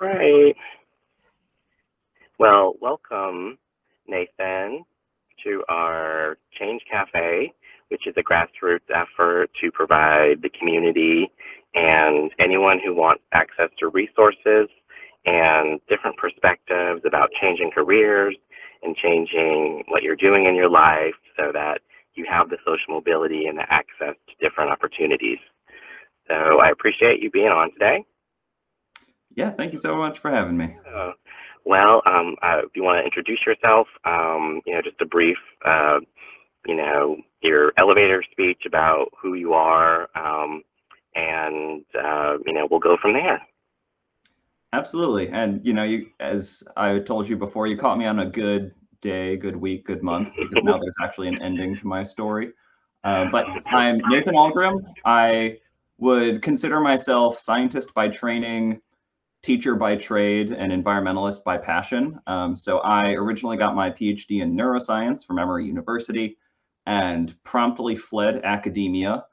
Right. Well, welcome, Nathan, to our Change Cafe, which is a grassroots effort to provide the community and anyone who wants access to resources and different perspectives about changing careers and changing what you're doing in your life so that you have the social mobility and the access to different opportunities. So I appreciate you being on today. Yeah, thank you so much for having me. Uh, well, um, uh, if you want to introduce yourself, um, you know, just a brief, uh, you know, your elevator speech about who you are, um, and uh, you know, we'll go from there. Absolutely, and you know, you as I told you before, you caught me on a good day, good week, good month, because now there's actually an ending to my story. Uh, but I'm Nathan Ahlgrim. I would consider myself scientist by training, teacher by trade, and environmentalist by passion. Um, so I originally got my PhD in neuroscience from Emory University and promptly fled academia.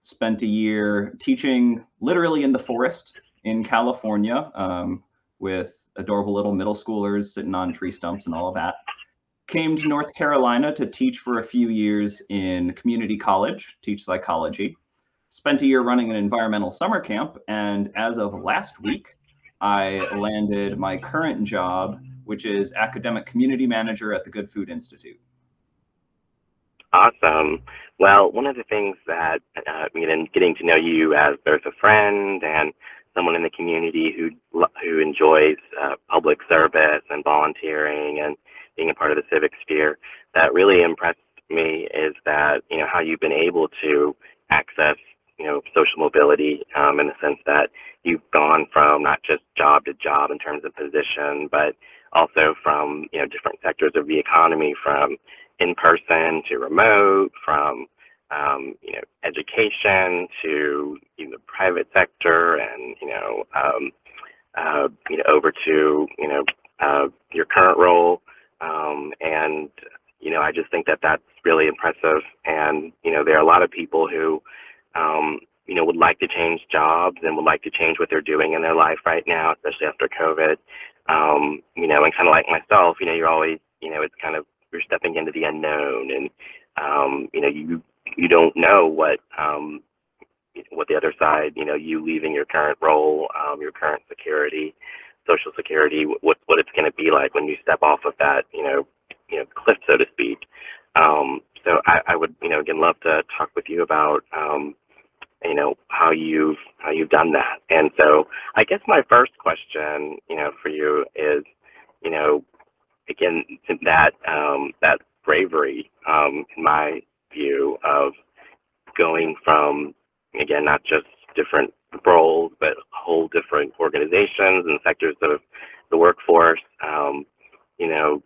Spent a year teaching literally in the forest in California um, with adorable little middle schoolers sitting on tree stumps and all of that. Came to North Carolina to teach for a few years in community college, teach psychology. Spent a year running an environmental summer camp, and as of last week, I landed my current job, which is academic community manager at the Good Food Institute. Awesome. Well, one of the things that, uh, you know, getting to know you as both a friend and someone in the community who who enjoys uh, public service and volunteering and being a part of the civic sphere, that really impressed me is that you know how you've been able to access you know social mobility um, in the sense that you've gone from not just job to job in terms of position, but also from you know different sectors of the economy, from in person to remote, from um, you know education to you know, the private sector, and you know um, uh, you know over to you know uh, your current role, um, and you know I just think that that's really impressive, and you know there are a lot of people who um, you know, would like to change jobs and would like to change what they're doing in their life right now, especially after COVID. Um, you know, and kind of like myself, you know, you're always, you know, it's kind of you're stepping into the unknown, and um, you know, you you don't know what um, what the other side, you know, you leaving your current role, um, your current security, social security, what what it's going to be like when you step off of that, you know, you know, cliff, so to speak. Um, so I, I would, you know, again, love to talk with you about, um, you know how you've how you've done that. And so i guess my first question you know for you is you know again that um that bravery um in my view of going from again not just different roles but whole different organizations and sectors of the workforce um you know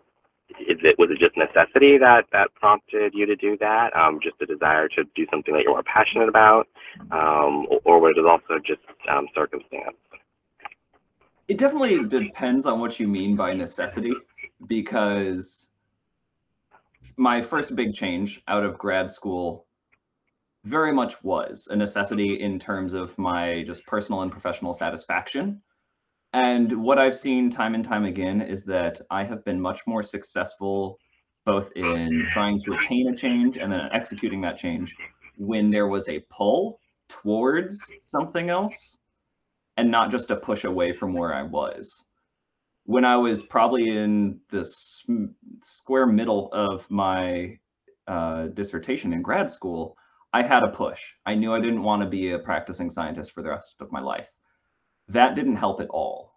is it was it just necessity that that prompted you to do that? Um, just a desire to do something that you're more passionate about? Um, or, or, was it also just um, circumstance? It definitely depends on what you mean by necessity because my first big change out of grad school very much was a necessity in terms of my just personal and professional satisfaction and what I've seen time and time again is that I have been much more successful both in trying to attain a change and then executing that change when there was a pull towards something else and not just a push away from where I was. When I was probably in the square middle of my uh, dissertation in grad school, I had a push. I knew I didn't want to be a practicing scientist for the rest of my life that didn't help at all.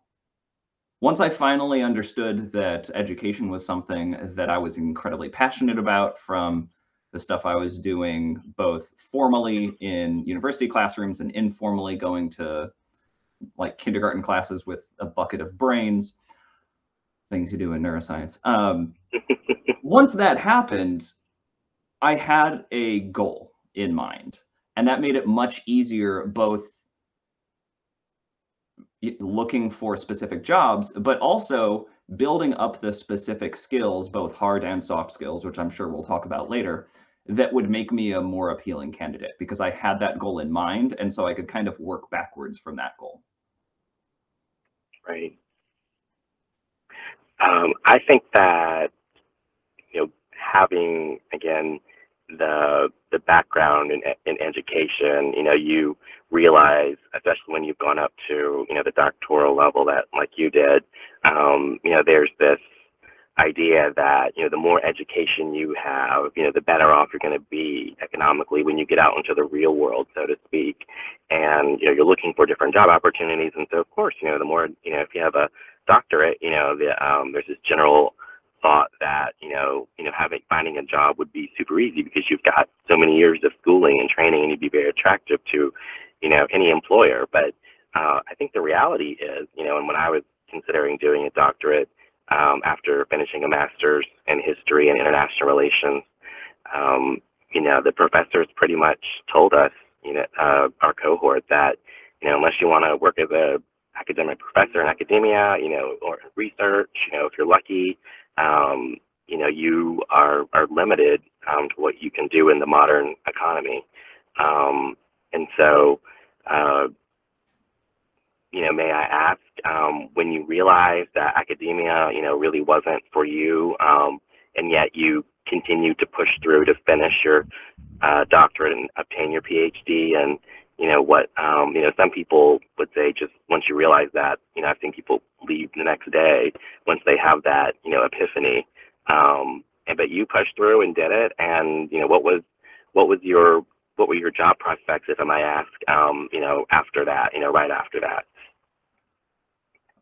Once I finally understood that education was something that I was incredibly passionate about from the stuff I was doing both formally in university classrooms and informally going to like kindergarten classes with a bucket of brains, things you do in neuroscience. Um, once that happened, I had a goal in mind, and that made it much easier both looking for specific jobs, but also building up the specific skills, both hard and soft skills, which I'm sure we'll talk about later, that would make me a more appealing candidate because I had that goal in mind. And so I could kind of work backwards from that goal. Right. Um, I think that you know having again the the background in in education, you know, you realize, especially when you've gone up to you know the doctoral level that like you did, um, you know, there's this idea that you know the more education you have, you know, the better off you're going to be economically when you get out into the real world, so to speak. And you know, you're looking for different job opportunities, and so of course, you know, the more you know, if you have a doctorate, you know, the, um, there's this general thought that you know, you know, having finding a job would be super easy because you've got so many years of schooling and training, and you'd be very attractive to, you know, any employer. But uh, I think the reality is, you know, and when I was considering doing a doctorate um, after finishing a master's in history and international relations, um, you know, the professors pretty much told us, you know, uh, our cohort that, you know, unless you want to work as a academic professor in academia, you know, or research, you know, if you're lucky, um, you know, you are, are limited um, to what you can do in the modern economy. Um, and so, uh, you know, may I ask, um, when you realized that academia, you know, really wasn't for you, um, and yet you continued to push through to finish your uh, doctorate and obtain your PhD, and you know what, um, you know, some people would say just once you realize that, you know, I've seen people leave the next day once they have that, you know, epiphany. Um, and but you pushed through and did it, and you know, what was what was your what were your job prospects, if I might ask, um, you know, after that, you know, right after that?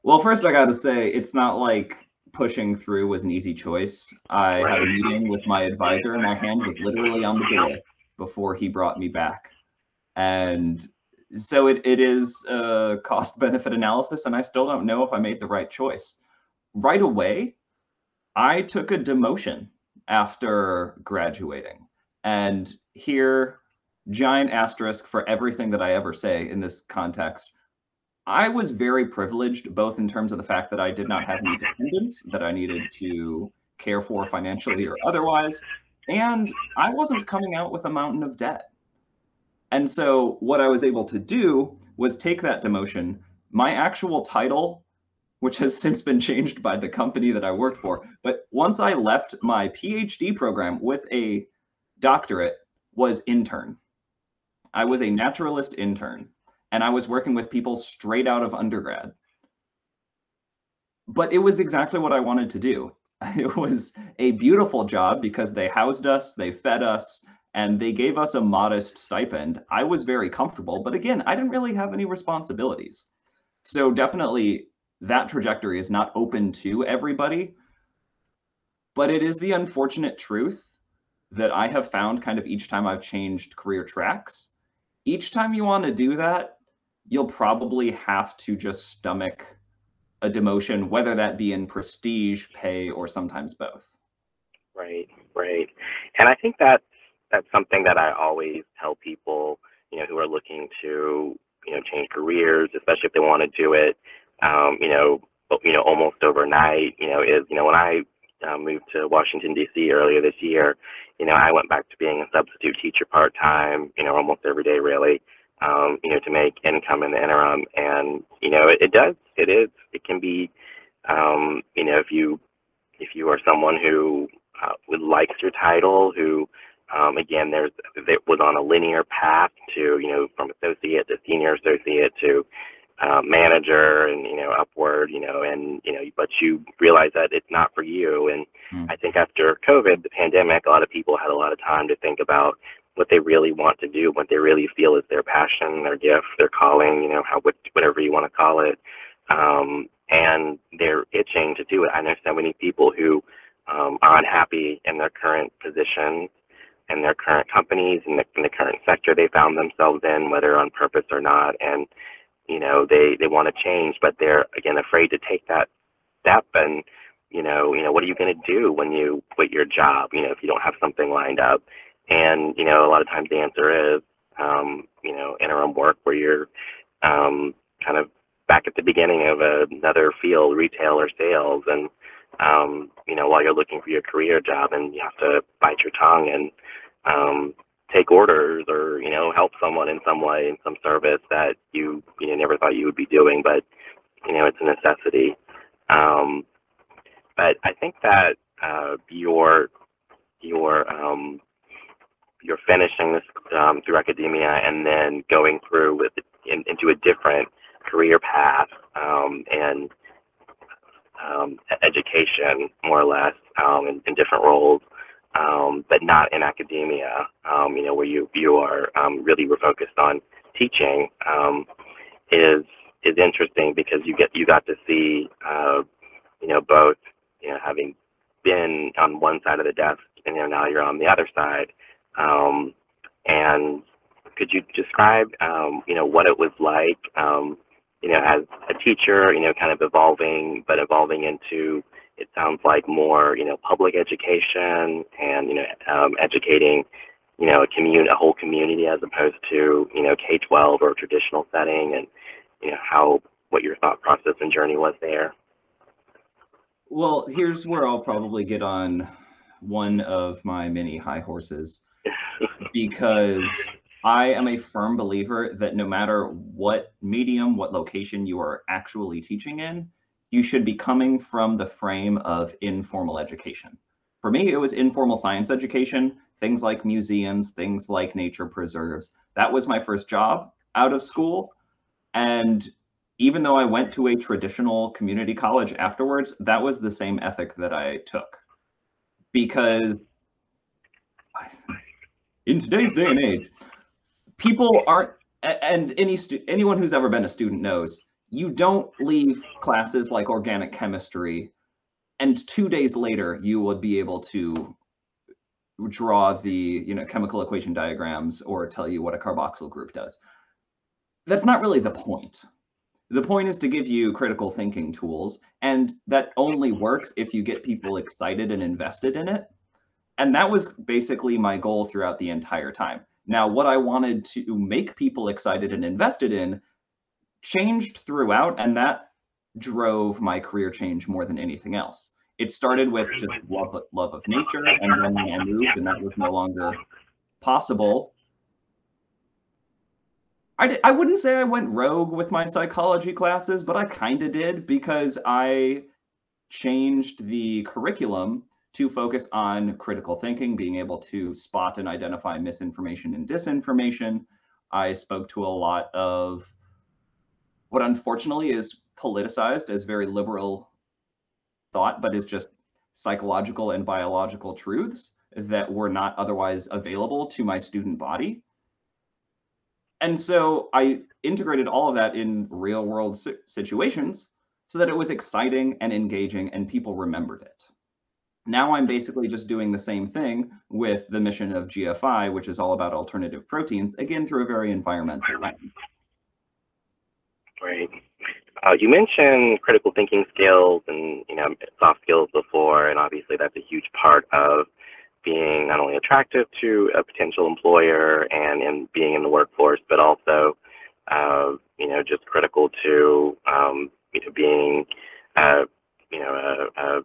Well, first I got to say, it's not like pushing through was an easy choice. I had a meeting with my advisor, and my hand was literally on the door before he brought me back. And so it, it is a cost benefit analysis, and I still don't know if I made the right choice. Right away, I took a demotion after graduating. And here, giant asterisk for everything that I ever say in this context. I was very privileged, both in terms of the fact that I did not have any dependents that I needed to care for financially or otherwise, and I wasn't coming out with a mountain of debt. And so, what I was able to do was take that demotion. My actual title, which has since been changed by the company that I worked for, but once I left my PhD program with a doctorate, was intern. I was a naturalist intern and I was working with people straight out of undergrad. But it was exactly what I wanted to do. It was a beautiful job because they housed us, they fed us, and they gave us a modest stipend. I was very comfortable, but again, I didn't really have any responsibilities. So definitely that trajectory is not open to everybody. But it is the unfortunate truth that I have found kind of each time I've changed career tracks. Each time you want to do that, you'll probably have to just stomach a demotion, whether that be in prestige, pay, or sometimes both. Right, right. And I think that's that's something that I always tell people, you know, who are looking to, you know, change careers, especially if they want to do it, um, you know, you know, almost overnight. You know, is you know when I uh, moved to Washington D.C. earlier this year, you know, I went back to being a substitute teacher part time, you know, almost every day really um, you know, to make income in the interim. And, you know, it, it does, it is, it can be, um, you know, if you, if you are someone who uh, likes your title, who, um, again, there's, it was on a linear path to, you know, from associate to senior associate to, uh, manager and, you know, upward, you know, and, you know, but you realize that it's not for you. And mm. I think after COVID, the pandemic, a lot of people had a lot of time to think about, what they really want to do, what they really feel is their passion, their gift, their calling, you know, how whatever you want to call it. Um, and they're itching to do it. I know so many people who um, are unhappy in their current positions and their current companies and the, in the current sector they found themselves in, whether on purpose or not. And you know, they they want to change, but they're again afraid to take that step. And you know, you know, what are you going to do when you quit your job? You know, if you don't have something lined up. And, you know, a lot of times the answer is, um, you know, interim work where you're um, kind of back at the beginning of a, another field, retail or sales. And, um, you know, while you're looking for your career job and you have to bite your tongue and um, take orders or, you know, help someone in some way in some service that you, you know, never thought you would be doing. But you know it's a necessity. Um, but I think that uh, your your um, you're finishing this um, through academia and then going through with in, into a different career path um, and um, education, more or less, um, in, in different roles, um, but not in academia. Um, you know, where you you are um, really were focused on teaching um, is is interesting because you get you got to see uh, you know both you know having been on one side of the desk and you know now you're on the other side um, and could you describe um, you know what it was like um, you know as a teacher you know kind of evolving but evolving into it sounds like more you know public education and you know um, educating you know a community a whole community as opposed to you know K-12 or traditional setting and you know how what your thought process and journey was there. Well, here's where I'll probably get on one of my many high horses because I am a firm believer that no matter what medium, what location you are actually teaching in, you should be coming from the frame of informal education. For me, it was informal science education, things like museums, things like nature preserves. That was my first job out of school. And even though I went to a traditional community college afterwards, that was the same ethic that I took. Because in today's day and age, people aren't, and any stu- anyone who's ever been a student knows, you don't leave classes like organic chemistry, and two days later you would be able to draw the you know chemical equation diagrams or tell you what a carboxyl group does. That's not really the point. The point is to give you critical thinking tools, and that only works if you get people excited and invested in it. And that was basically my goal throughout the entire time. Now, what I wanted to make people excited and invested in changed throughout, and that drove my career change more than anything else. It started with just love, love of nature, and then I moved, and that was no longer possible. I, wouldn't say I went rogue with my psychology classes, but I kind of did because I changed the curriculum to focus on critical thinking, being able to spot and identify misinformation and disinformation. I spoke to a lot of what unfortunately is politicized as very liberal thought, but is just psychological and biological truths that were not otherwise available to my student body. And so I integrated all of that in real world situations so that it was exciting and engaging and people remembered it. Now I'm basically just doing the same thing with the mission of GFI, which is all about alternative proteins, again through a very environmental lens. Great. Uh, you mentioned critical thinking skills and you know soft skills before, and obviously that's a huge part of being not only attractive to a potential employer and in being in the workforce, but also uh, you know just critical to um, you know being uh, you know a,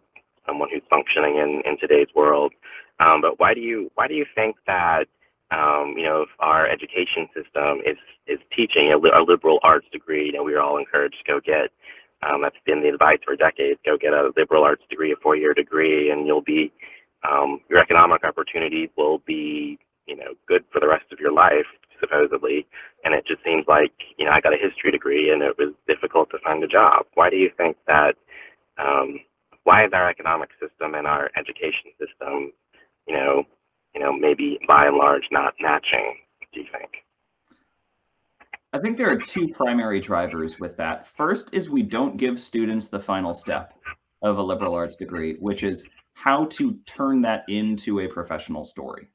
someone who's functioning in, in today's world. Um, but why do you why do you think that um, you know, our education system is is teaching a, a liberal arts degree, you know, we are all encouraged to go get. Um, that's been the advice for decades. Go get a liberal arts degree, a four-year degree, and you'll be um, your economic opportunities will be, you know, good for the rest of your life, supposedly. And it just seems like, you know, I got a history degree, and it was difficult to find a job. Why do you think that? Um, why is our economic system and our education system, you know, you know, maybe by and large not matching, do you think? I think there are two primary drivers with that. First is we don't give students the final step of a liberal arts degree, which is how to turn that into a professional story.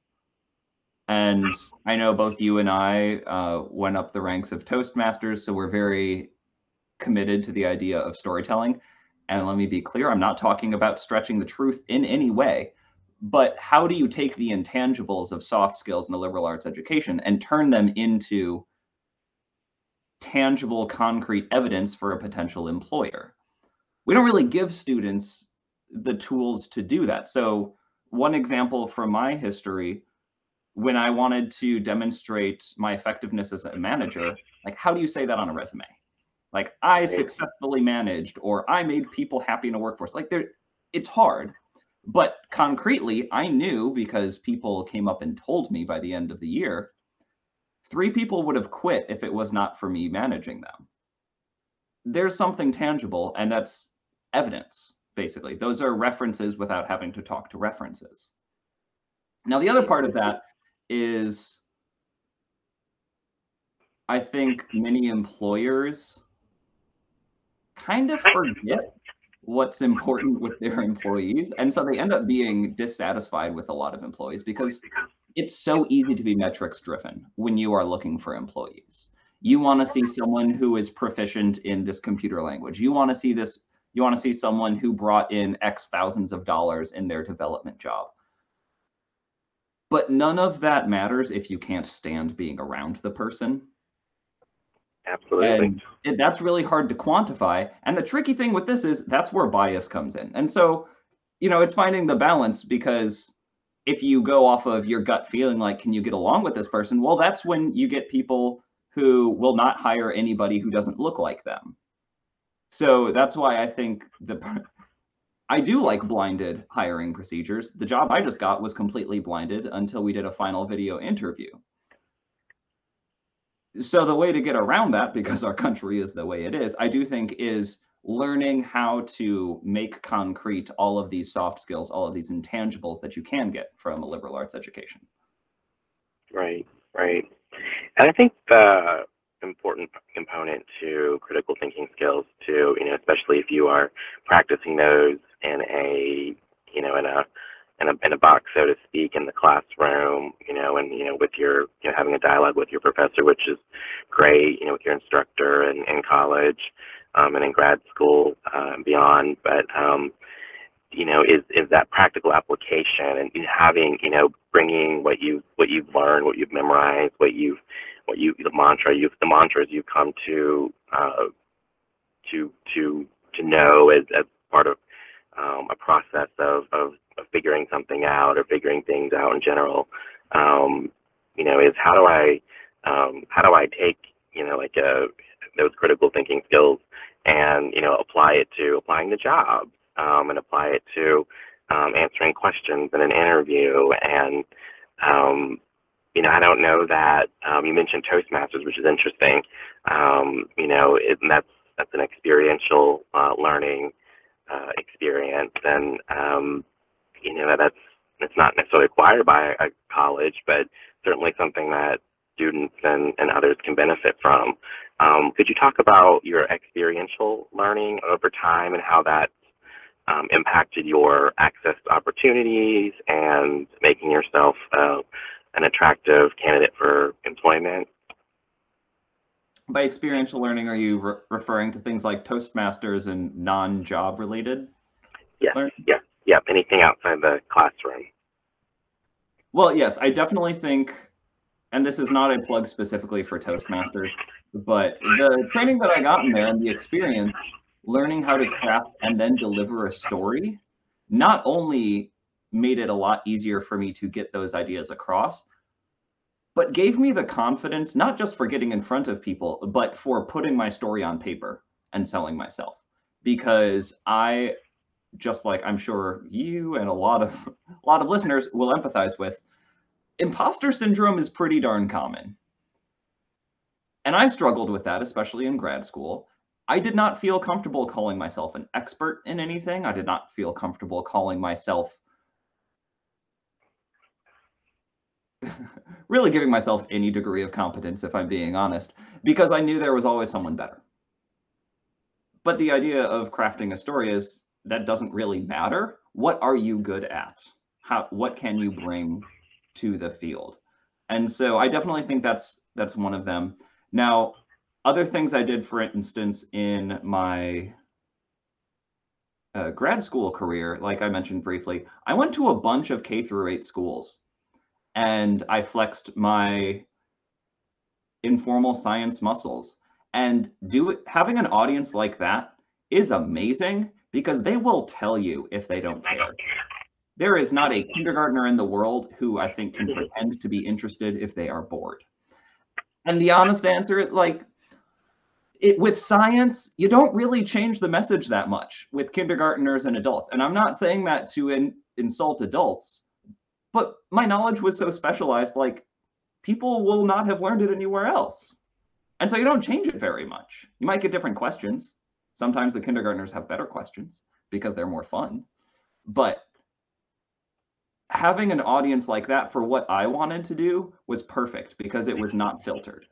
And I know both you and I uh, went up the ranks of Toastmasters, so we're very committed to the idea of storytelling. And let me be clear, I'm not talking about stretching the truth in any way but how do you take the intangibles of soft skills in a liberal arts education and turn them into tangible concrete evidence for a potential employer? We don't really give students the tools to do that. So one example from my history when i wanted to demonstrate my effectiveness as a manager like how do you say that on a resume Like I successfully managed or I made people happy in a workforce. Like there it's hard. But concretely, I knew because people came up and told me by the end of the year, three people would have quit if it was not for me managing them. There's something tangible, and that's evidence, basically. Those are references without having to talk to references. Now, the other part of that is I think many employers kind of forget what's important with their employees. And so they end up being dissatisfied with a lot of employees because it's so easy to be metrics driven when you are looking for employees. You want to see someone who is proficient in this computer language. You want to see this, you want to see someone who brought in X thousands of dollars in their development job. But none of that matters if you can't stand being around the person Absolutely. And that's really hard to quantify. And the tricky thing with this is that's where bias comes in. And so, you know, it's finding the balance because if you go off of your gut feeling like, can you get along with this person? Well, that's when you get people who will not hire anybody who doesn't look like them. So that's why I think the I do like blinded hiring procedures. The job I just got was completely blinded until we did a final video interview so the way to get around that because our country is the way it is i do think is learning how to make concrete all of these soft skills all of these intangibles that you can get from a liberal arts education. Right right. And i think the important component to critical thinking skills too you know especially if you are practicing those in a you know in a in a in a box, so to speak, in the classroom, you know, and you know, with your you know having a dialogue with your professor, which is great, you know, with your instructor and in college um, and in grad school uh, and beyond. But um, you know, is is that practical application and having you know bringing what you what you've learned, what you've memorized, what you've what you the mantra you've the mantras you've come to uh, to to to know as as part of um, a process of, of of figuring something out or figuring things out in general, um, you know, is how do I um, how do I take you know like a, uh, those critical thinking skills and you know apply it to applying the job um, and apply it to um, answering questions in an interview and um, you know I don't know that um, you mentioned Toastmasters, which is interesting. Um, you know, it, and that's that's an experiential uh, learning uh, experience, and um, you know that's it's not necessarily acquired by a college, but certainly something that students and, and others can benefit from. Um, could you talk about your experiential learning over time and how that um, impacted your access to opportunities and making yourself uh, an attractive candidate for employment? By experiential learning, are you re- referring to things like Toastmasters and non-job related? Yes. Yeah yep, anything outside the classroom. Well, yes, I definitely think, and this is not a plug specifically for Toastmasters, but the training that I got in there and the experience learning how to craft and then deliver a story not only made it a lot easier for me to get those ideas across, but gave me the confidence, not just for getting in front of people, but for putting my story on paper and selling myself. Because I just like I'm sure you and a lot of a lot of listeners will empathize with, imposter syndrome is pretty darn common. And I struggled with that, especially in grad school. I did not feel comfortable calling myself an expert in anything. I did not feel comfortable calling myself really giving myself any degree of competence, if I'm being honest, because I knew there was always someone better. But the idea of crafting a story is that doesn't really matter. What are you good at? How what can you bring to the field? And so I definitely think that's that's one of them. Now, other things I did, for instance, in my uh, grad school career, like I mentioned briefly, I went to a bunch of K through 8 schools and I flexed my informal science muscles. And do it, having an audience like that is amazing because they will tell you if they don't care. There is not a kindergartner in the world who I think can pretend to be interested if they are bored. And the honest answer, like, it, with science, you don't really change the message that much with kindergarteners and adults. And I'm not saying that to in, insult adults, but my knowledge was so specialized, like people will not have learned it anywhere else. And so you don't change it very much. You might get different questions. Sometimes the kindergartners have better questions because they're more fun. But having an audience like that for what I wanted to do was perfect because it was not filtered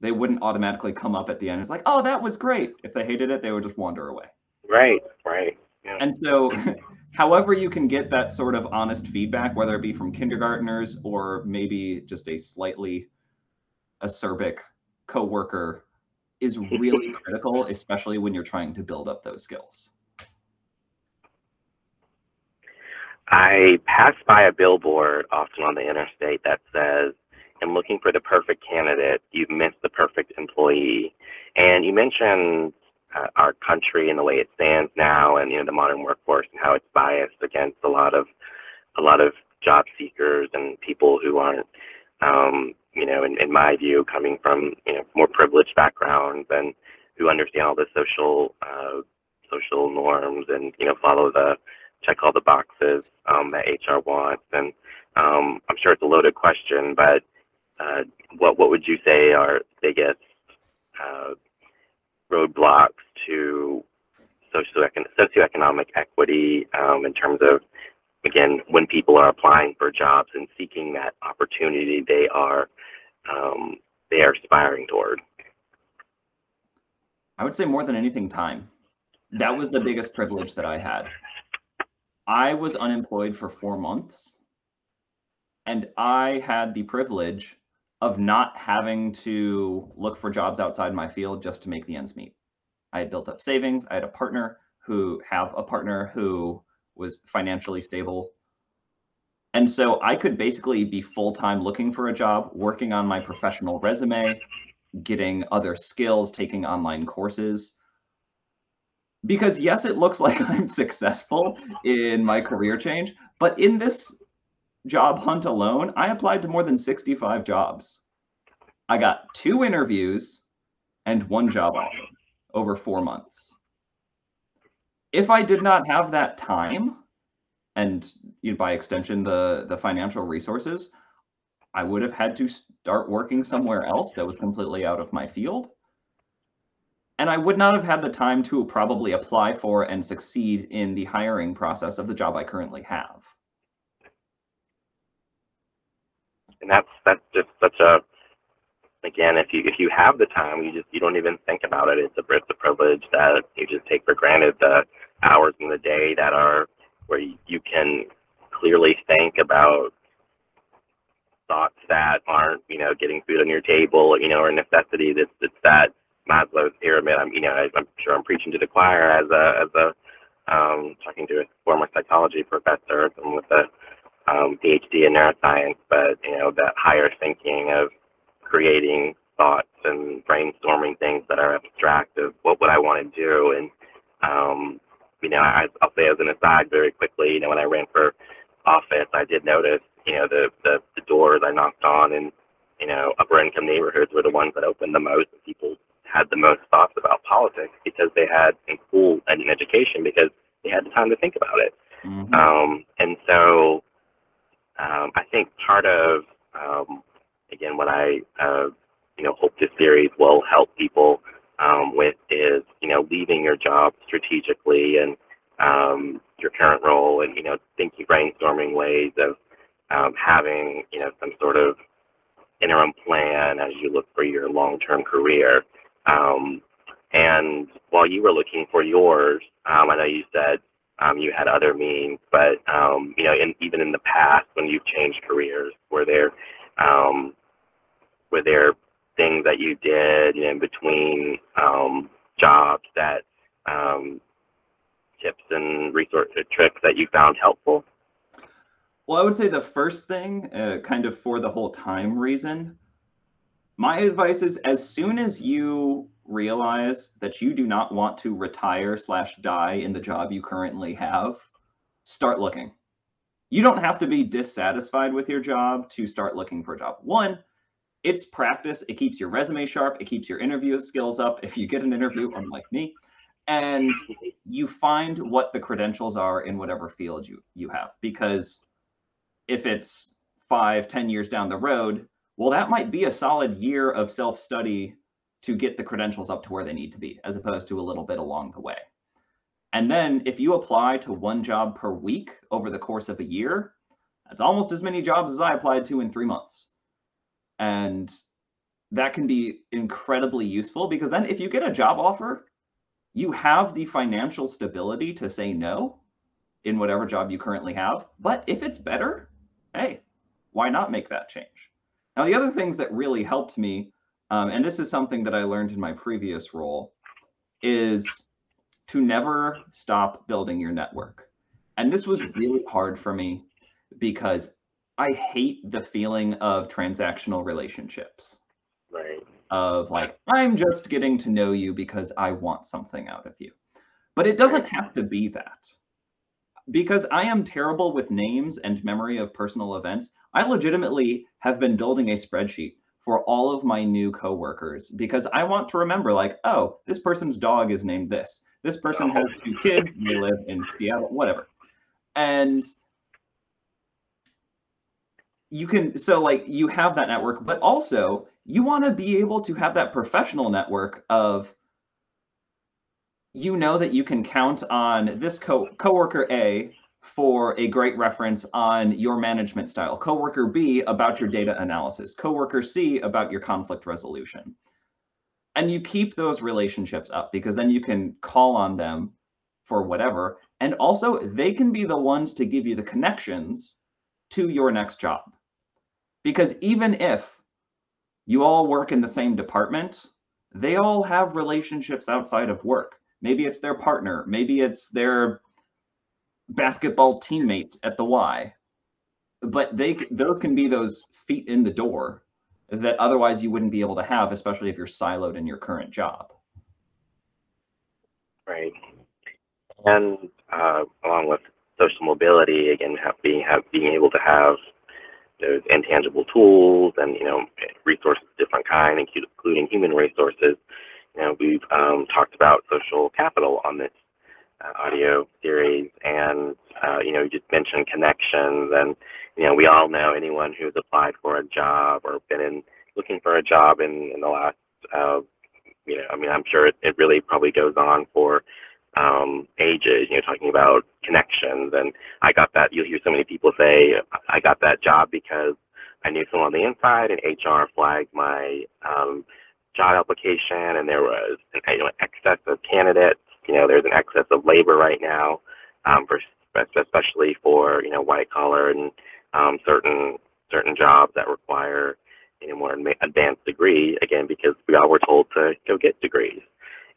they wouldn't automatically come up at the end. It's like, oh, that was great. If they hated it, they would just wander away. Right, right. Yeah. And so, however, you can get that sort of honest feedback, whether it be from kindergartners or maybe just a slightly acerbic coworker, is really critical, especially when you're trying to build up those skills. I pass by a billboard often on the interstate that says and looking for the perfect candidate, you've missed the perfect employee. And you mentioned uh, our country and the way it stands now, and you know the modern workforce and how it's biased against a lot of a lot of job seekers and people who aren't, um, you know, in, in my view, coming from you know more privileged backgrounds and who understand all the social uh, social norms and you know follow the check all the boxes um, that HR wants. And um, I'm sure it's a loaded question, but uh, what what would you say are the biggest uh, roadblocks to socioecon- socioeconomic equity um, in terms of again when people are applying for jobs and seeking that opportunity they are um, they are aspiring toward. I would say more than anything time. That was the biggest privilege that i had. I was unemployed for four months and i had the privilege of not having to look for jobs outside my field just to make the ends meet. I had built up savings. I had a partner who have a partner who was financially stable. And so I could basically be full time looking for a job, working on my professional resume, getting other skills, taking online courses. Because yes, it looks like I'm successful in my career change, but in this job hunt alone, I applied to more than 65 jobs. I got two interviews and one job offer over four months. If I did not have that time and you know, by extension the the financial resources, I would have had to start working somewhere else that was completely out of my field. And I would not have had the time to probably apply for and succeed in the hiring process of the job I currently have. And that's that's just such a again if you if you have the time you just you don't even think about it. It's a it's a privilege that you just take for granted the hours in the day that are where you, can clearly think about thoughts that aren't you know getting food on your table you know or necessity that's it's that Maslow's pyramid. I'm you know I'm sure I'm preaching to the choir as a as a um, talking to a former psychology professor and with a um, PhD in neuroscience, but you know that higher thinking of creating thoughts and brainstorming things that are abstract of what would I want to do. And um, you know, I, I'll say as an aside very quickly, you know, when I ran for office, I did notice, you know, the the, the doors I knocked on and you know upper income neighborhoods were the ones that opened the most. And people had the most thoughts about politics because they had in school and in education because they had the time to think about it. Mm-hmm. Um, and so um, I think part of um, again what I uh, you know hope this series will help people um, with is you know leaving your job strategically and um, your current role and you know thinking brainstorming ways of um, having you know some sort of interim plan as you look for your long-term career. Um, and while you were looking for yours, um, I know you said um, you had other means, but um, you know, in, even in the past when you've changed careers, were there um, were there things that you did in between um, jobs that um, tips and resource uh, tricks that you found helpful? Well, I would say the first thing, uh, kind of for the whole time reason, my advice is as soon as you realize that you do not want to retire slash die in the job you currently have, start looking. You don't have to be dissatisfied with your job to start looking for a job. One, it's practice. It keeps your resume sharp. It keeps your interview skills up. If you get an interview, unlike me, and you find what the credentials are in whatever field you you have. Because if it's five, ten years down the road, well, that might be a solid year of self study to get the credentials up to where they need to be, as opposed to a little bit along the way. And then if you apply to one job per week over the course of a year, that's almost as many jobs as I applied to in three months. And that can be incredibly useful because then if you get a job offer, you have the financial stability to say no in whatever job you currently have. But if it's better, hey, why not make that change? Now, the other things that really helped me, um, and this is something that I learned in my previous role, is to never stop building your network. And this was really hard for me because I hate the feeling of transactional relationships. Right. Of like, I'm just getting to know you because I want something out of you. But it doesn't have to be that. Because I am terrible with names and memory of personal events, I legitimately have been building a spreadsheet for all of my new coworkers because I want to remember, like, oh, this person's dog is named this. This person has two kids, they live in Seattle, whatever. And you can so like you have that network but also you want to be able to have that professional network of you know that you can count on this co- coworker A for a great reference on your management style, coworker B about your data analysis, coworker C about your conflict resolution. And you keep those relationships up because then you can call on them for whatever. And also, they can be the ones to give you the connections to your next job. Because even if you all work in the same department, they all have relationships outside of work. Maybe it's their partner, maybe it's their basketball teammate at the Y. But they those can be those feet in the door that otherwise you wouldn't be able to have, especially if you're siloed in your current job. Right. And uh, along with social mobility, again, have, being have, being able to have those intangible tools and you know resources of different kind, including human resources. You know, we've um, talked about social capital on this audio series, and uh, you know, you just mentioned connections, and you know, we all know anyone who's applied for a job or been in looking for a job in in the last, uh, you know, I mean, I'm sure it, it really probably goes on for um, ages, you know, talking about connections. And I got that, you'll hear so many people say, I got that job because I knew someone on the inside and HR flagged my um, job application and there was an you know, excess of candidates. You know, there's an excess of labor right now, um, for, especially for, you know, white collar and um, certain certain jobs that require you know, more advanced degree, again, because we all were told to go get degrees.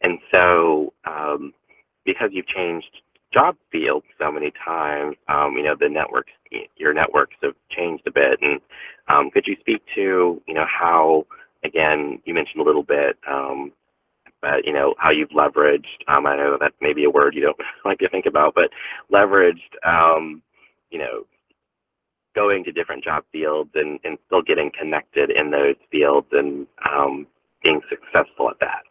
And so, um, because you've changed job fields so many times, um, you know, the networks, your networks have changed a bit. And um, could you speak to, you know, how, again, you mentioned a little bit, um, but, you know, how you've leveraged, um, I know that's maybe a word you don't like to think about, but leveraged, um, you know, going to different job fields and, and still getting connected in those fields and um, being successful at that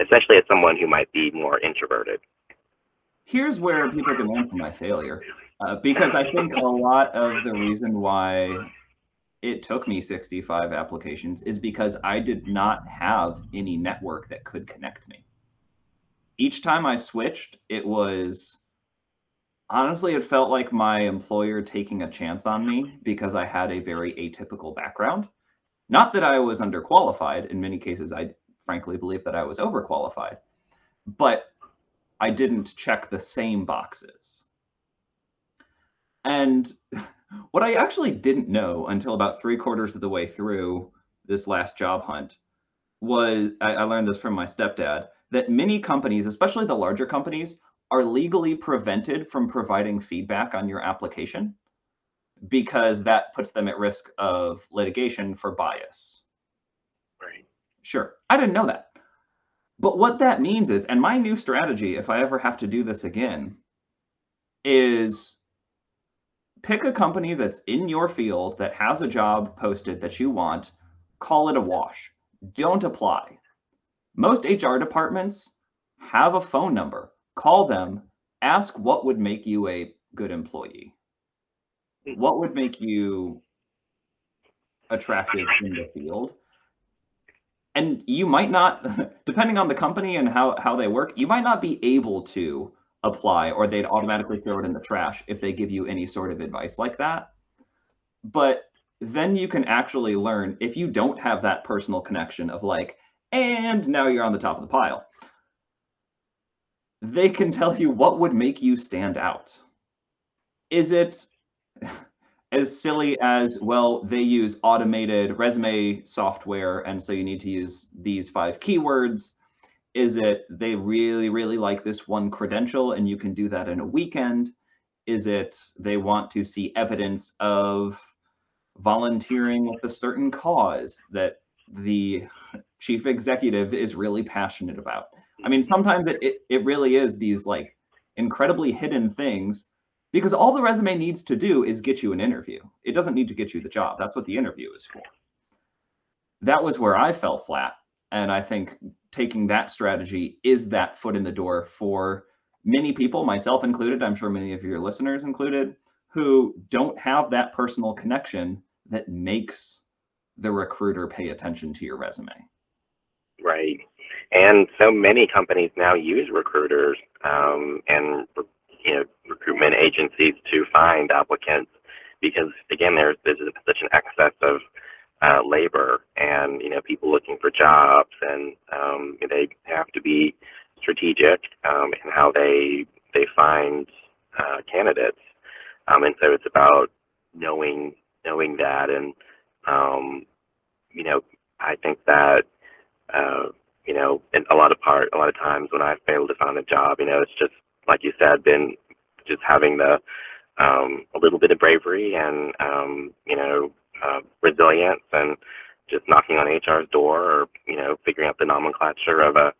especially as someone who might be more introverted. Here's where people can learn from my failure, uh, because I think a lot of the reason why it took me 65 applications is because I did not have any network that could connect me. Each time I switched, it was honestly, it felt like my employer taking a chance on me because I had a very atypical background. Not that I was underqualified. In many cases, I frankly believe that I was overqualified. But I didn't check the same boxes. And what I actually didn't know until about three quarters of the way through this last job hunt was I, I learned this from my stepdad that many companies, especially the larger companies, are legally prevented from providing feedback on your application because that puts them at risk of litigation for bias. Right. Sure. I didn't know that. But what that means is, and my new strategy, if I ever have to do this again, is pick a company that's in your field that has a job posted that you want, call it a wash. Don't apply. Most HR departments have a phone number. Call them, ask what would make you a good employee. What would make you attractive in the field? And you might not, depending on the company and how, how they work, you might not be able to apply or they'd automatically throw it in the trash if they give you any sort of advice like that. But then you can actually learn if you don't have that personal connection of like, and now you're on the top of the pile. They can tell you what would make you stand out. Is it as silly as, well, they use automated resume software, and so you need to use these five keywords? Is it they really, really like this one credential and you can do that in a weekend? Is it they want to see evidence of volunteering with a certain cause that the chief executive is really passionate about. I mean, sometimes it, it, it really is these like incredibly hidden things because all the resume needs to do is get you an interview. It doesn't need to get you the job. That's what the interview is for. That was where I fell flat. And I think taking that strategy is that foot in the door for many people, myself included, I'm sure many of your listeners included, who don't have that personal connection that makes the recruiter pay attention to your resume. Right. And so many companies now use recruiters um, and you know recruitment agencies to find applicants because again there's there's such an excess of uh, labor and you know people looking for jobs and um, they have to be strategic um, in how they they find uh, candidates. Um, and so it's about knowing knowing that and um, you know I think that uh, you know in a lot of part a lot of times when I've failed to find a job you know it's just like you said been just having the um, a little bit of bravery and um, you know uh, resilience and just knocking on HR's door or you know figuring out the nomenclature of a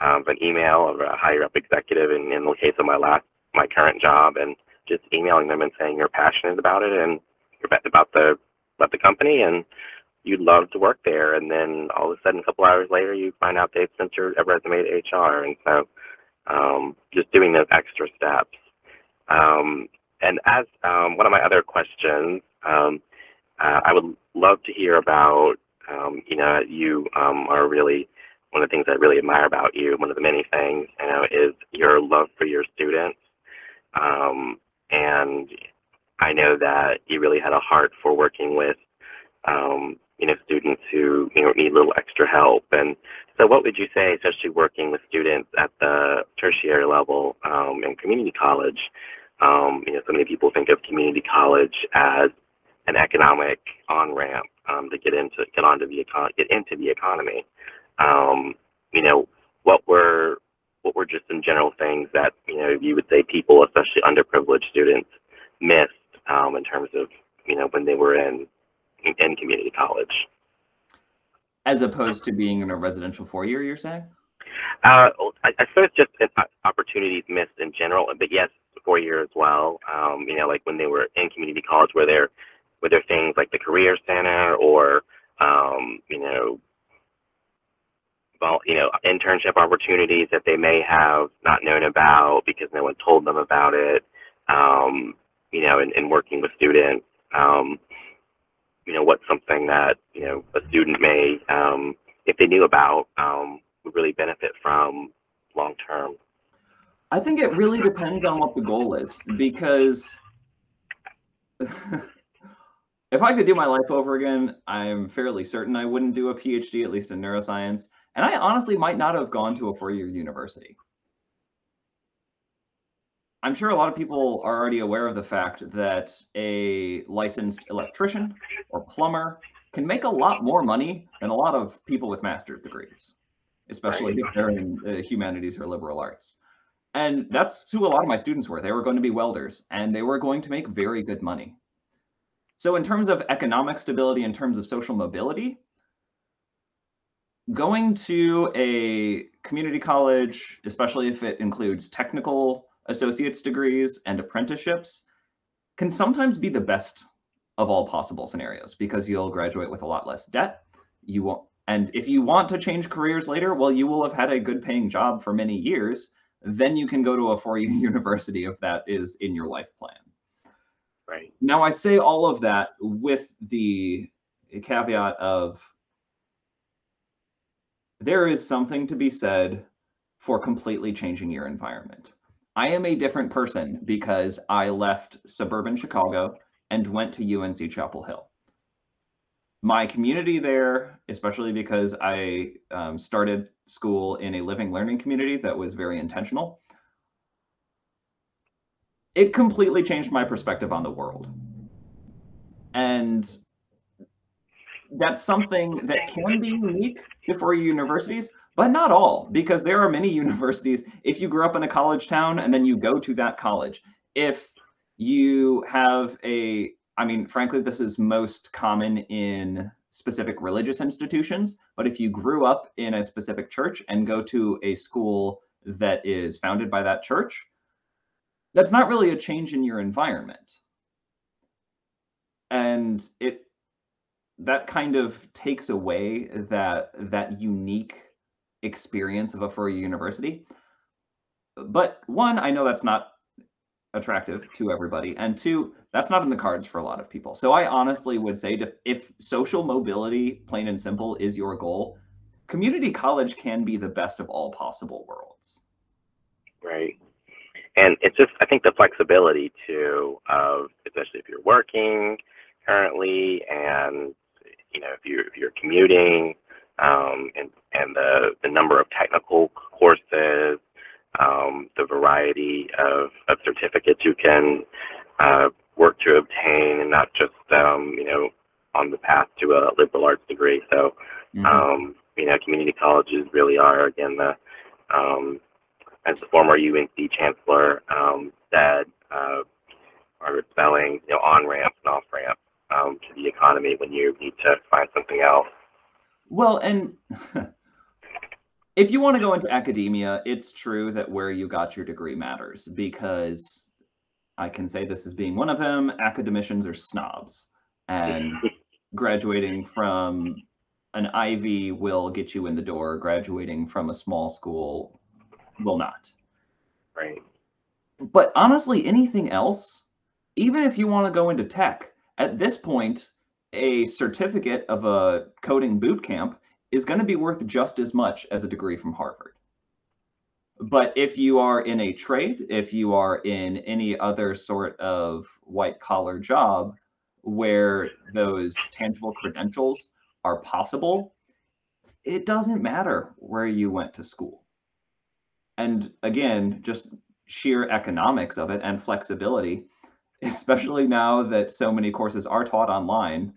of an email of a higher up executive in, in the case of my last my current job and just emailing them and saying you're passionate about it and you're about the about the company and you'd love to work there. And then all of a sudden a couple hours later you find out they've sent your resume to HR and so um, just doing those extra steps. Um, and as um, one of my other questions um, uh, I would love to hear about um, you know you um, are really one of the things I really admire about you one of the many things you know is your love for your students and I know that you really had a heart for working with, um, you know, students who you know need a little extra help. And so, what would you say, especially working with students at the tertiary level um, community college? Um, you know, so many people think of community college as an economic on ramp um, to get into get onto the econ get into the economy. Um, you know, what were what were just some general things that you know you would say people, especially underprivileged students, missed um, in terms of you know when they were in in community college. As opposed to being in a residential four year, you're saying? Uh, I, I suppose just opportunities missed in general, but yes, four year as well. Um, you know, like when they were in community college, where there were there things like the career center or um, you know you know, internship opportunities that they may have not known about because no one told them about it. Um, you know, in, in working with students, um, you know, what's something that, you know, a student may, um, if they knew about, um, would really benefit from long term? I think it really depends on what the goal is because if I could do my life over again, I'm fairly certain I wouldn't do a PhD, at least in neuroscience. And I honestly might not have gone to a four year university. I'm sure a lot of people are already aware of the fact that a licensed electrician or plumber can make a lot more money than a lot of people with master's degrees, especially if they're in the humanities or liberal arts. And that's who a lot of my students were. They were going to be welders and they were going to make very good money. So, in terms of economic stability, in terms of social mobility, going to a community college, especially if it includes technical associate's degrees and apprenticeships can sometimes be the best of all possible scenarios because you'll graduate with a lot less debt. you won't and if you want to change careers later well you will have had a good paying job for many years then you can go to a four-year university if that is in your life plan Right. now i say all of that with the caveat of there is something to be said for completely changing your environment i am a different person because i left suburban chicago and went to unc chapel hill my community there, especially because I um, started school in a living learning community that was very intentional, it completely changed my perspective on the world. And that's something that can be unique to four universities, but not all, because there are many universities. If you grew up in a college town and then you go to that college, if you have a I mean, frankly, this is most common in specific religious institutions. But if you grew up in a specific church and go to a school that is founded by that church, that's not really a change in your environment. And it that kind of takes away that that unique experience of a four-year university. But one, I know that's not attractive to everybody and two that's not in the cards for a lot of people so i honestly would say to, if social mobility plain and simple is your goal community college can be the best of all possible worlds right and it's just i think the flexibility too of especially if you're working currently and you know if you're if you're commuting um, and and the the number of technical courses um, the variety of, of certificates you can uh, work to obtain, and not just um, you know on the path to a liberal arts degree. So, mm-hmm. um, you know, community colleges really are again the um, as the former UNC chancellor um, said, uh, are spelling you know on ramps and off ramps um, to the economy when you need to find something else. Well, and if you want to go into academia, it's true that where you got your degree matters because I can say this as being one of them. Academicians are snobs, and graduating from an Ivy will get you in the door. Graduating from a small school will not. Right. But honestly, anything else, even if you want to go into tech, at this point, a certificate of a coding boot camp is going to be worth just as much as a degree from Harvard. But if you are in a trade, if you are in any other sort of white collar job where those tangible credentials are possible, it doesn't matter where you went to school. And again, just sheer economics of it and flexibility, especially now that so many courses are taught online,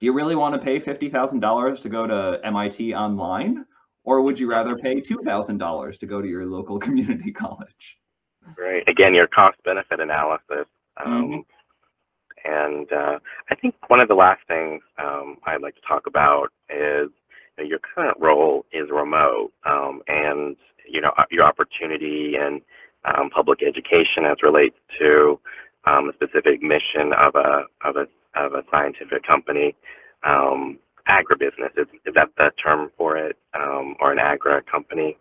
do you really want to pay $50,000 to go to MIT online? Or would you rather pay $2,000 to go to your local community college? Right. Again, your cost benefit analysis. Um, mm-hmm. And uh, I think one of the last things um, I'd like to talk about is you know, your current role is remote, um, and you know your opportunity in um, public education as relates to um, a specific mission of a of a of a scientific company. Um, agribusiness is, is that the term for it, um, or an agri company?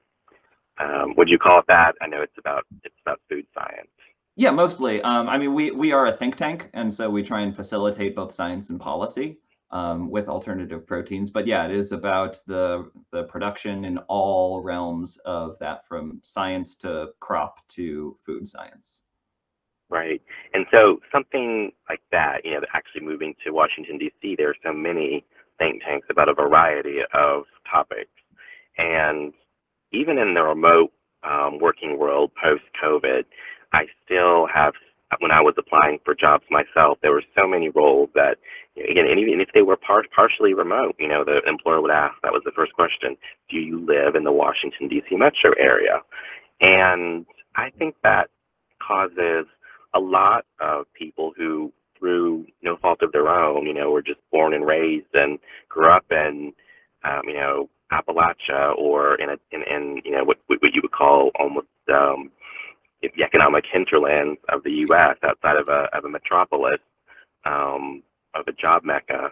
Um, would you call it that? I know it's about it's about food science. Yeah, mostly. Um, I mean, we we are a think tank, and so we try and facilitate both science and policy um, with alternative proteins. But yeah, it is about the the production in all realms of that, from science to crop to food science. Right. And so something like that, you know, actually moving to Washington, D.C., there are so many think tanks about a variety of topics. And even in the remote um, working world post COVID, I still have, when I was applying for jobs myself, there were so many roles that, again, even if they were par- partially remote, you know, the employer would ask, that was the first question, do you live in the Washington, D.C. metro area? And I think that causes a lot of people who, through no fault of their own, you know, were just born and raised and grew up in, um, you know, Appalachia or in a in, in you know what what you would call almost um, the economic hinterlands of the U.S. outside of a of a metropolis um, of a job mecca.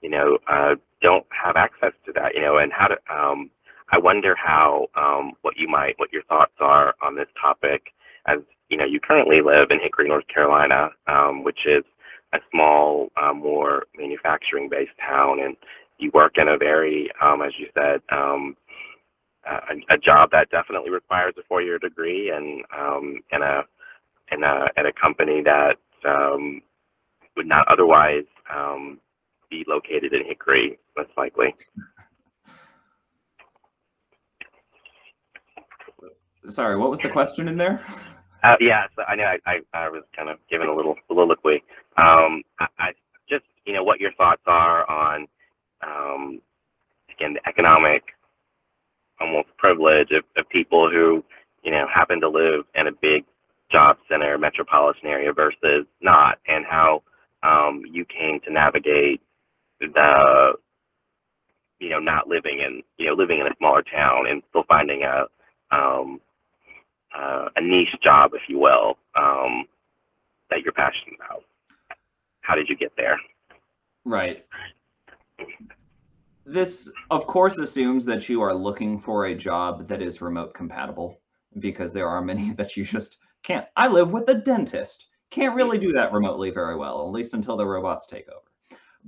You know, uh, don't have access to that, you know, and how to, um, I wonder how, um, what you might, what your thoughts are on this topic as, you know, you currently live in Hickory, North Carolina, um, which is a small, uh, more manufacturing based town and you work in a very, um, as you said, um, a, a job that definitely requires a four-year degree and um, in a in a at a company that um, would not otherwise um, be located in Hickory, most likely. Sorry, what was the question in there? Uh, yeah, so I know I, I, I was kind of giving a little soliloquy. Um, I, I just, you know, what your thoughts are on, um, again, the economic almost privilege of, of people who, you know, happen to live in a big job center, metropolitan area versus not, and how um, you came to navigate the, you know, not living in, you know, living in a smaller town and still finding a, um, uh, a niche job, if you will, um, that you're passionate about. How did you get there? Right. This, of course, assumes that you are looking for a job that is remote compatible because there are many that you just can't. I live with a dentist. Can't really do that remotely very well, at least until the robots take over.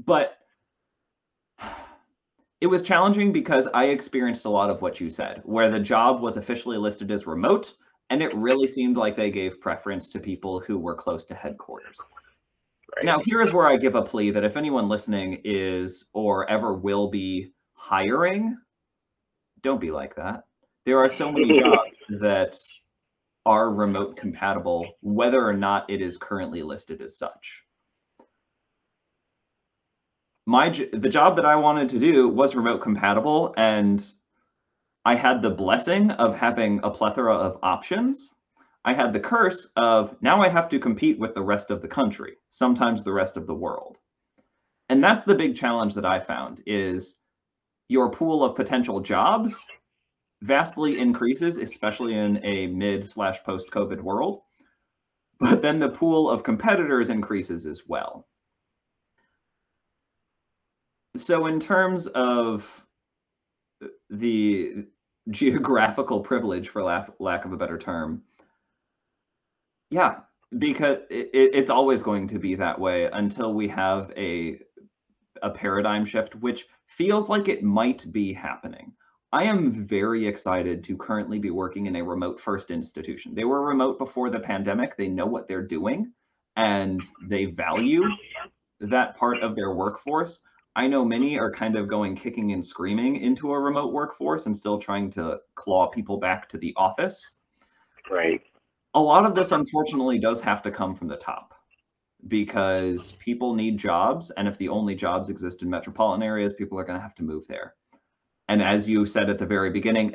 But it was challenging because I experienced a lot of what you said, where the job was officially listed as remote, and it really seemed like they gave preference to people who were close to headquarters. Right. Now, here is where I give a plea that if anyone listening is or ever will be hiring, don't be like that. There are so many jobs that are remote compatible, whether or not it is currently listed as such. My the job that I wanted to do was remote compatible, and I had the blessing of having a plethora of options I had the curse of now I have to compete with the rest of the country, sometimes the rest of the world. And that's the big challenge that I found is your pool of potential jobs vastly increases, especially in a mid slash post COVID world. But then the pool of competitors increases as well. So in terms of the geographical privilege, for lack, lack of a better term, yeah, because it, it's always going to be that way until we have a a paradigm shift, which feels like it might be happening. I am very excited to currently be working in a remote first institution. They were remote before the pandemic. They know what they're doing and they value that part of their workforce. I know many are kind of going kicking and screaming into a remote workforce and still trying to claw people back to the office. Right a lot of this unfortunately does have to come from the top because people need jobs and if the only jobs exist in metropolitan areas people are going to have to move there. And as you said at the very beginning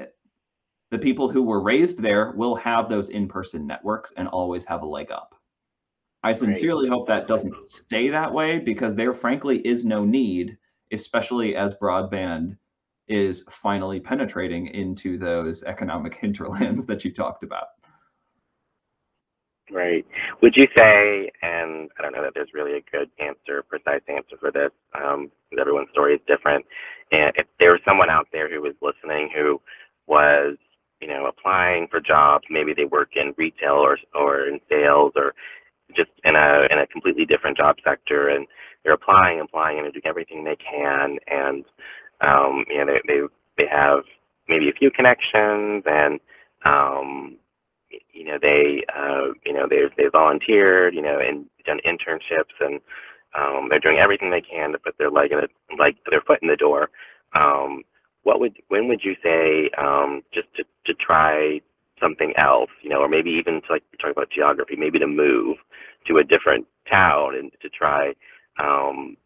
the people who were raised there will have those in-person networks and always have a leg up. I sincerely hope that doesn't stay that way because there frankly is no need especially as broadband is finally penetrating into those economic hinterlands that you talked about Right. Would you say, and I don't know that there's really a good answer, precise answer for this, um, because everyone's story is different. And if there was someone out there who was listening who was, you know, applying for jobs, maybe they work in retail or or in sales or just in a in a completely different job sector, and they're applying, applying, and they're doing everything they can, and um, you know, they they they have maybe a few connections and um, you know they uh, you know they they volunteered you know and done internships and um, they're doing everything they can to put their leg in it like their foot in the door. Um, what would when would you say um, just to to try something else you know or maybe even to like talk about geography maybe to move to a different town and to try um,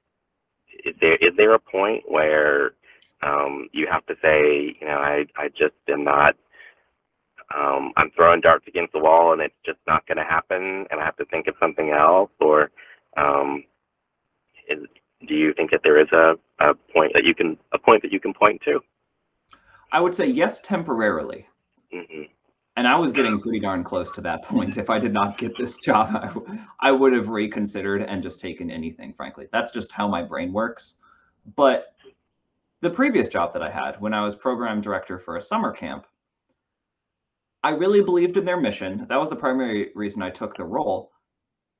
is there is there a point where um, you have to say you know I I just am not um, I'm throwing darts against the wall and it's just not going to happen, and I have to think of something else, or um, is, do you think that there is a, a point that you can a point that you can point to? I would say yes, temporarily. Mm-hmm. And I was getting pretty darn close to that point. If I did not get this job, I, I would have reconsidered and just taken anything. Frankly, that's just how my brain works. But the previous job that I had when I was program director for a summer camp, I really believed in their mission. That was the primary reason I took the role.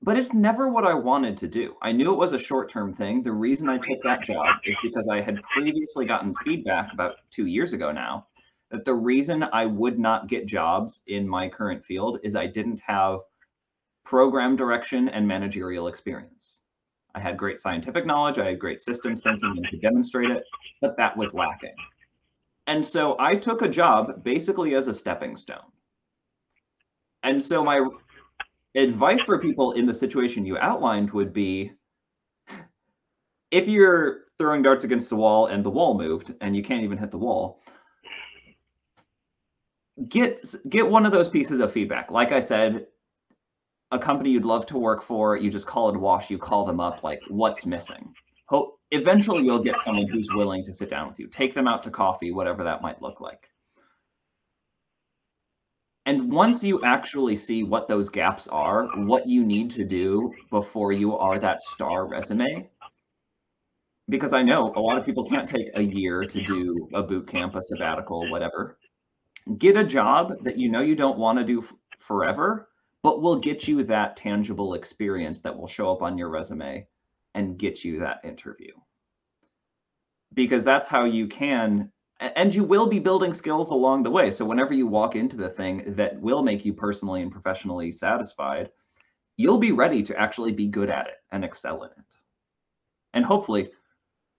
But it's never what I wanted to do. I knew it was a short term thing. The reason I took that job is because I had previously gotten feedback about two years ago now that the reason I would not get jobs in my current field is I didn't have program direction and managerial experience. I had great scientific knowledge, I had great systems thinking and could demonstrate it, but that was lacking. And so I took a job basically as a stepping stone. And so my advice for people in the situation you outlined would be if you're throwing darts against the wall and the wall moved and you can't even hit the wall, get get one of those pieces of feedback. Like I said, a company you'd love to work for, you just call it wash, you call them up, like what's missing. Hope eventually you'll get someone who's willing to sit down with you. Take them out to coffee, whatever that might look like. And once you actually see what those gaps are, what you need to do before you are that star resume, because I know a lot of people can't take a year to do a boot camp, a sabbatical, whatever get a job that you know you don't want to do forever, but will get you that tangible experience that will show up on your resume and get you that interview. Because that's how you can, and you will be building skills along the way. So whenever you walk into the thing that will make you personally and professionally satisfied, you'll be ready to actually be good at it and excel in it. And hopefully,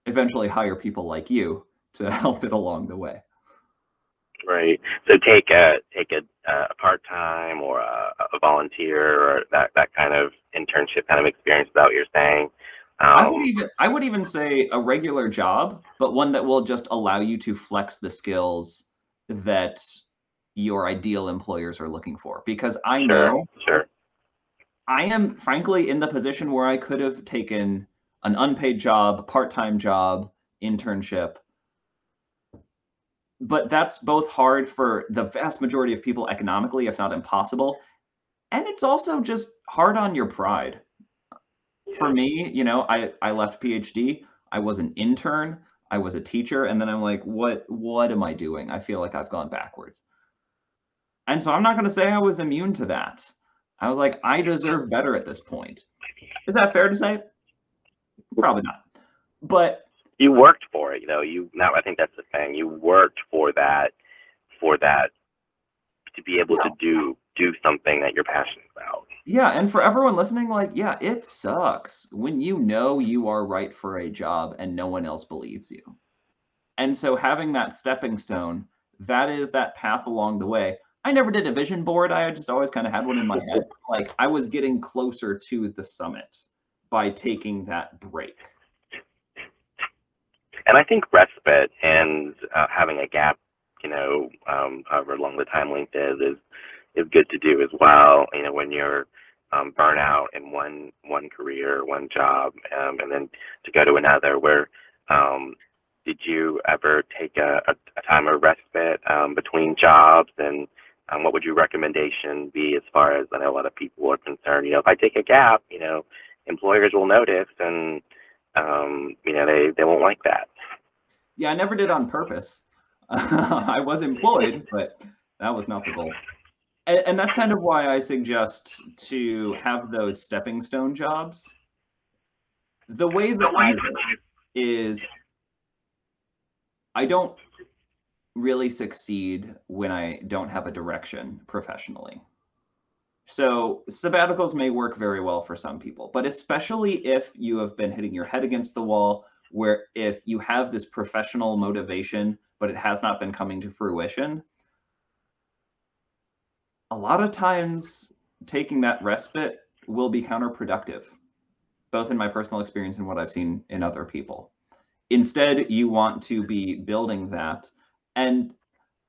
eventually hire people like you to help it along the way. Right. So take a take a, uh, a part time or a, a, volunteer or that that kind of internship kind of experience. Is that what you're saying? I would even I would even say a regular job, but one that will just allow you to flex the skills that your ideal employers are looking for. Because I sure, know sure. I am frankly in the position where I could have taken an unpaid job, part time job, internship but that's both hard for the vast majority of people economically, if not impossible. And it's also just hard on your pride. For me, you know, I, I left PhD, I was an intern, I was a teacher, and then I'm like, what what am I doing? I feel like I've gone backwards. And so I'm not gonna say I was immune to that. I was like, I deserve better at this point. Is that fair to say? Probably not. But you worked for it. You know, you now I think that's the thing. You worked for that, for that, to be able to do do something that you're passionate about. Yeah, and for everyone listening, like, yeah, it sucks when you know you are right for a job and no one else believes you. And so having that stepping stone, that is that path along the way. I never did a vision board. I just always kind of had one in my head. Like I was getting closer to the summit by taking that break. And I think respite and uh, having a gap, you know, um, however long the time length is, is is good to do as well. You know, when you're um, burnout in one one career, one job, um, and then to go to another. Where um, did you ever take a, a, a time of respite um, between jobs, and um, what would your recommendation be as far as I know a lot of people are concerned? You know, if I take a gap, you know, employers will notice, and um, you know, they they won't like that. Yeah, I never did on purpose. I was employed, but that was not the goal. And, and that's kind of why I suggest to have those stepping stone jobs. The way that I is I don't really succeed when I don't have a direction professionally. So sabbaticals may work very well for some people, but especially if you have been hitting your head against the wall where if you have this professional motivation, but it has not been coming to fruition, a lot of times taking that respite will be counterproductive, both in my personal experience and what I've seen in other people. Instead, you want to be building that. And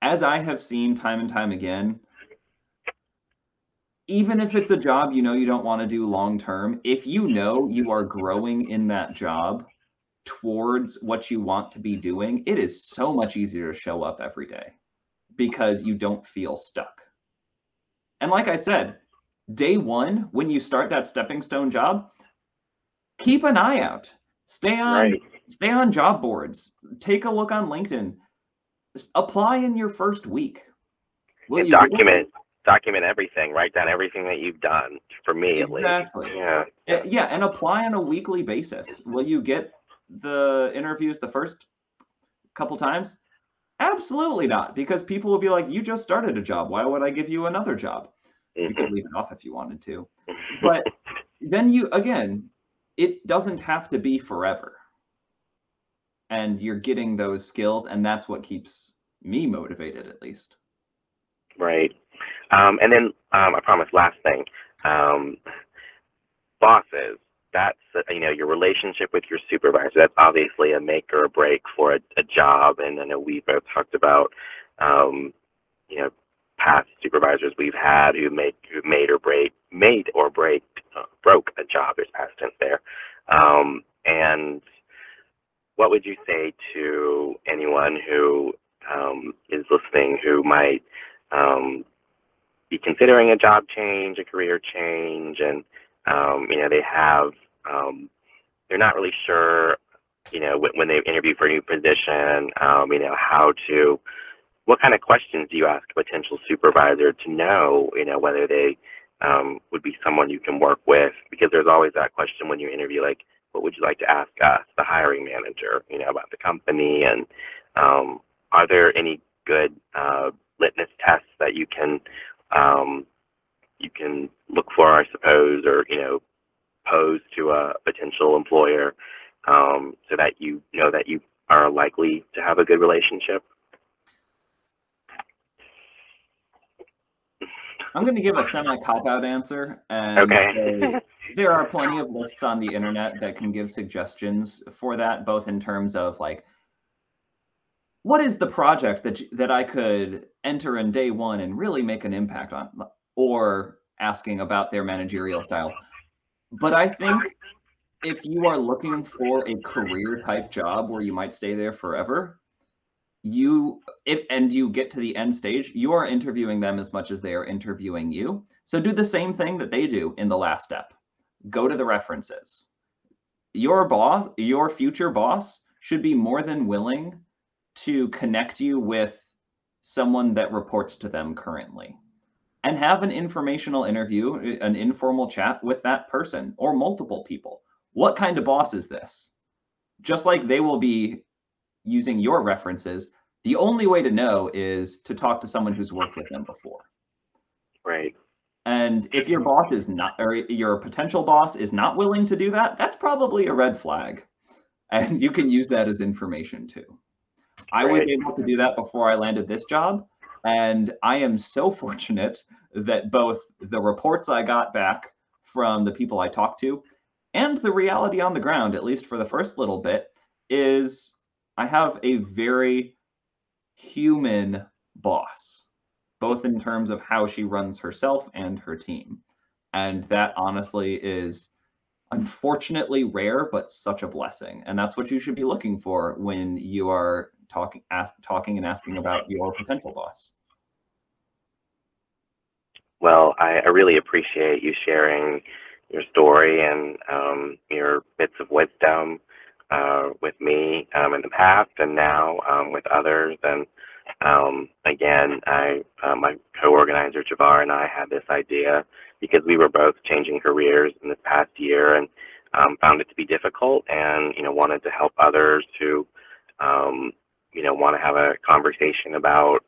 as I have seen time and time again, even if it's a job you know you don't want to do long term, if you know you are growing in that job, towards what you want to be doing, it is so much easier to show up every day because you don't feel stuck. And like I said, day one, when you start that stepping stone job, keep an eye out. Stay on right. stay on job boards. Take a look on LinkedIn. Apply in your first week. Will document document everything. Write down everything that you've done. For me, exactly. at least. Yeah. Yeah, and apply on a weekly basis. Will you get the interviews the first couple times? Absolutely not, because people will be like, "You just started a job. Why would I give you another job?" You could mm-hmm. leave it off if you wanted to, but then you again, it doesn't have to be forever, and you're getting those skills, and that's what keeps me motivated, at least. Right, um, and then um, I promise, last thing, um, bosses that's you know your relationship with your supervisor that's obviously a make or a break for a, a job. And i know we both talked about um, you know past supervisors we've had who make who made or break made or break uh, broke a job. There's past tense there. Um, and what would you say to anyone who um, is listening who might um, be considering a job change a career change? And um, you know they have um, they're not really sure, you know, when, when they interview for a new position, um, you know, how to, what kind of questions do you ask a potential supervisor to know, you know, whether they um, would be someone you can work with? Because there's always that question when you interview, like, what would you like to ask us, the hiring manager, you know, about the company? And um, are there any good uh, litmus tests that you can um, you can look for, I suppose, or you know, pose to a potential employer um, so that you know that you are likely to have a good relationship? I'm going to give a semi cop out answer. And okay. there are plenty of lists on the internet that can give suggestions for that, both in terms of like, what is the project that that I could enter in day one and really make an impact on, or asking about their managerial style. But I think if you are looking for a career type job where you might stay there forever, you if and you get to the end stage, you are interviewing them as much as they are interviewing you. So do the same thing that they do in the last step. Go to the references. Your boss, your future boss should be more than willing to connect you with someone that reports to them currently and have an informational interview, an informal chat with that person or multiple people. What kind of boss is this? Just like they will be using your references, the only way to know is to talk to someone who's worked with them before. Right. And if your boss is not, or your potential boss is not willing to do that, that's probably a red flag. And you can use that as information too. I was able to do that before I landed this job. And I am so fortunate that both the reports I got back from the people I talked to and the reality on the ground, at least for the first little bit, is I have a very human boss, both in terms of how she runs herself and her team. And that honestly is unfortunately rare, but such a blessing. And that's what you should be looking for when you are talking, ask, talking and asking about your potential boss. Well, I, I really appreciate you sharing your story and um, your bits of wisdom uh, with me um, in the past and now um, with others. And um, again, I, uh, my co-organizer Javar and I had this idea because we were both changing careers in this past year and um, found it to be difficult, and you know wanted to help others who um, you know want to have a conversation about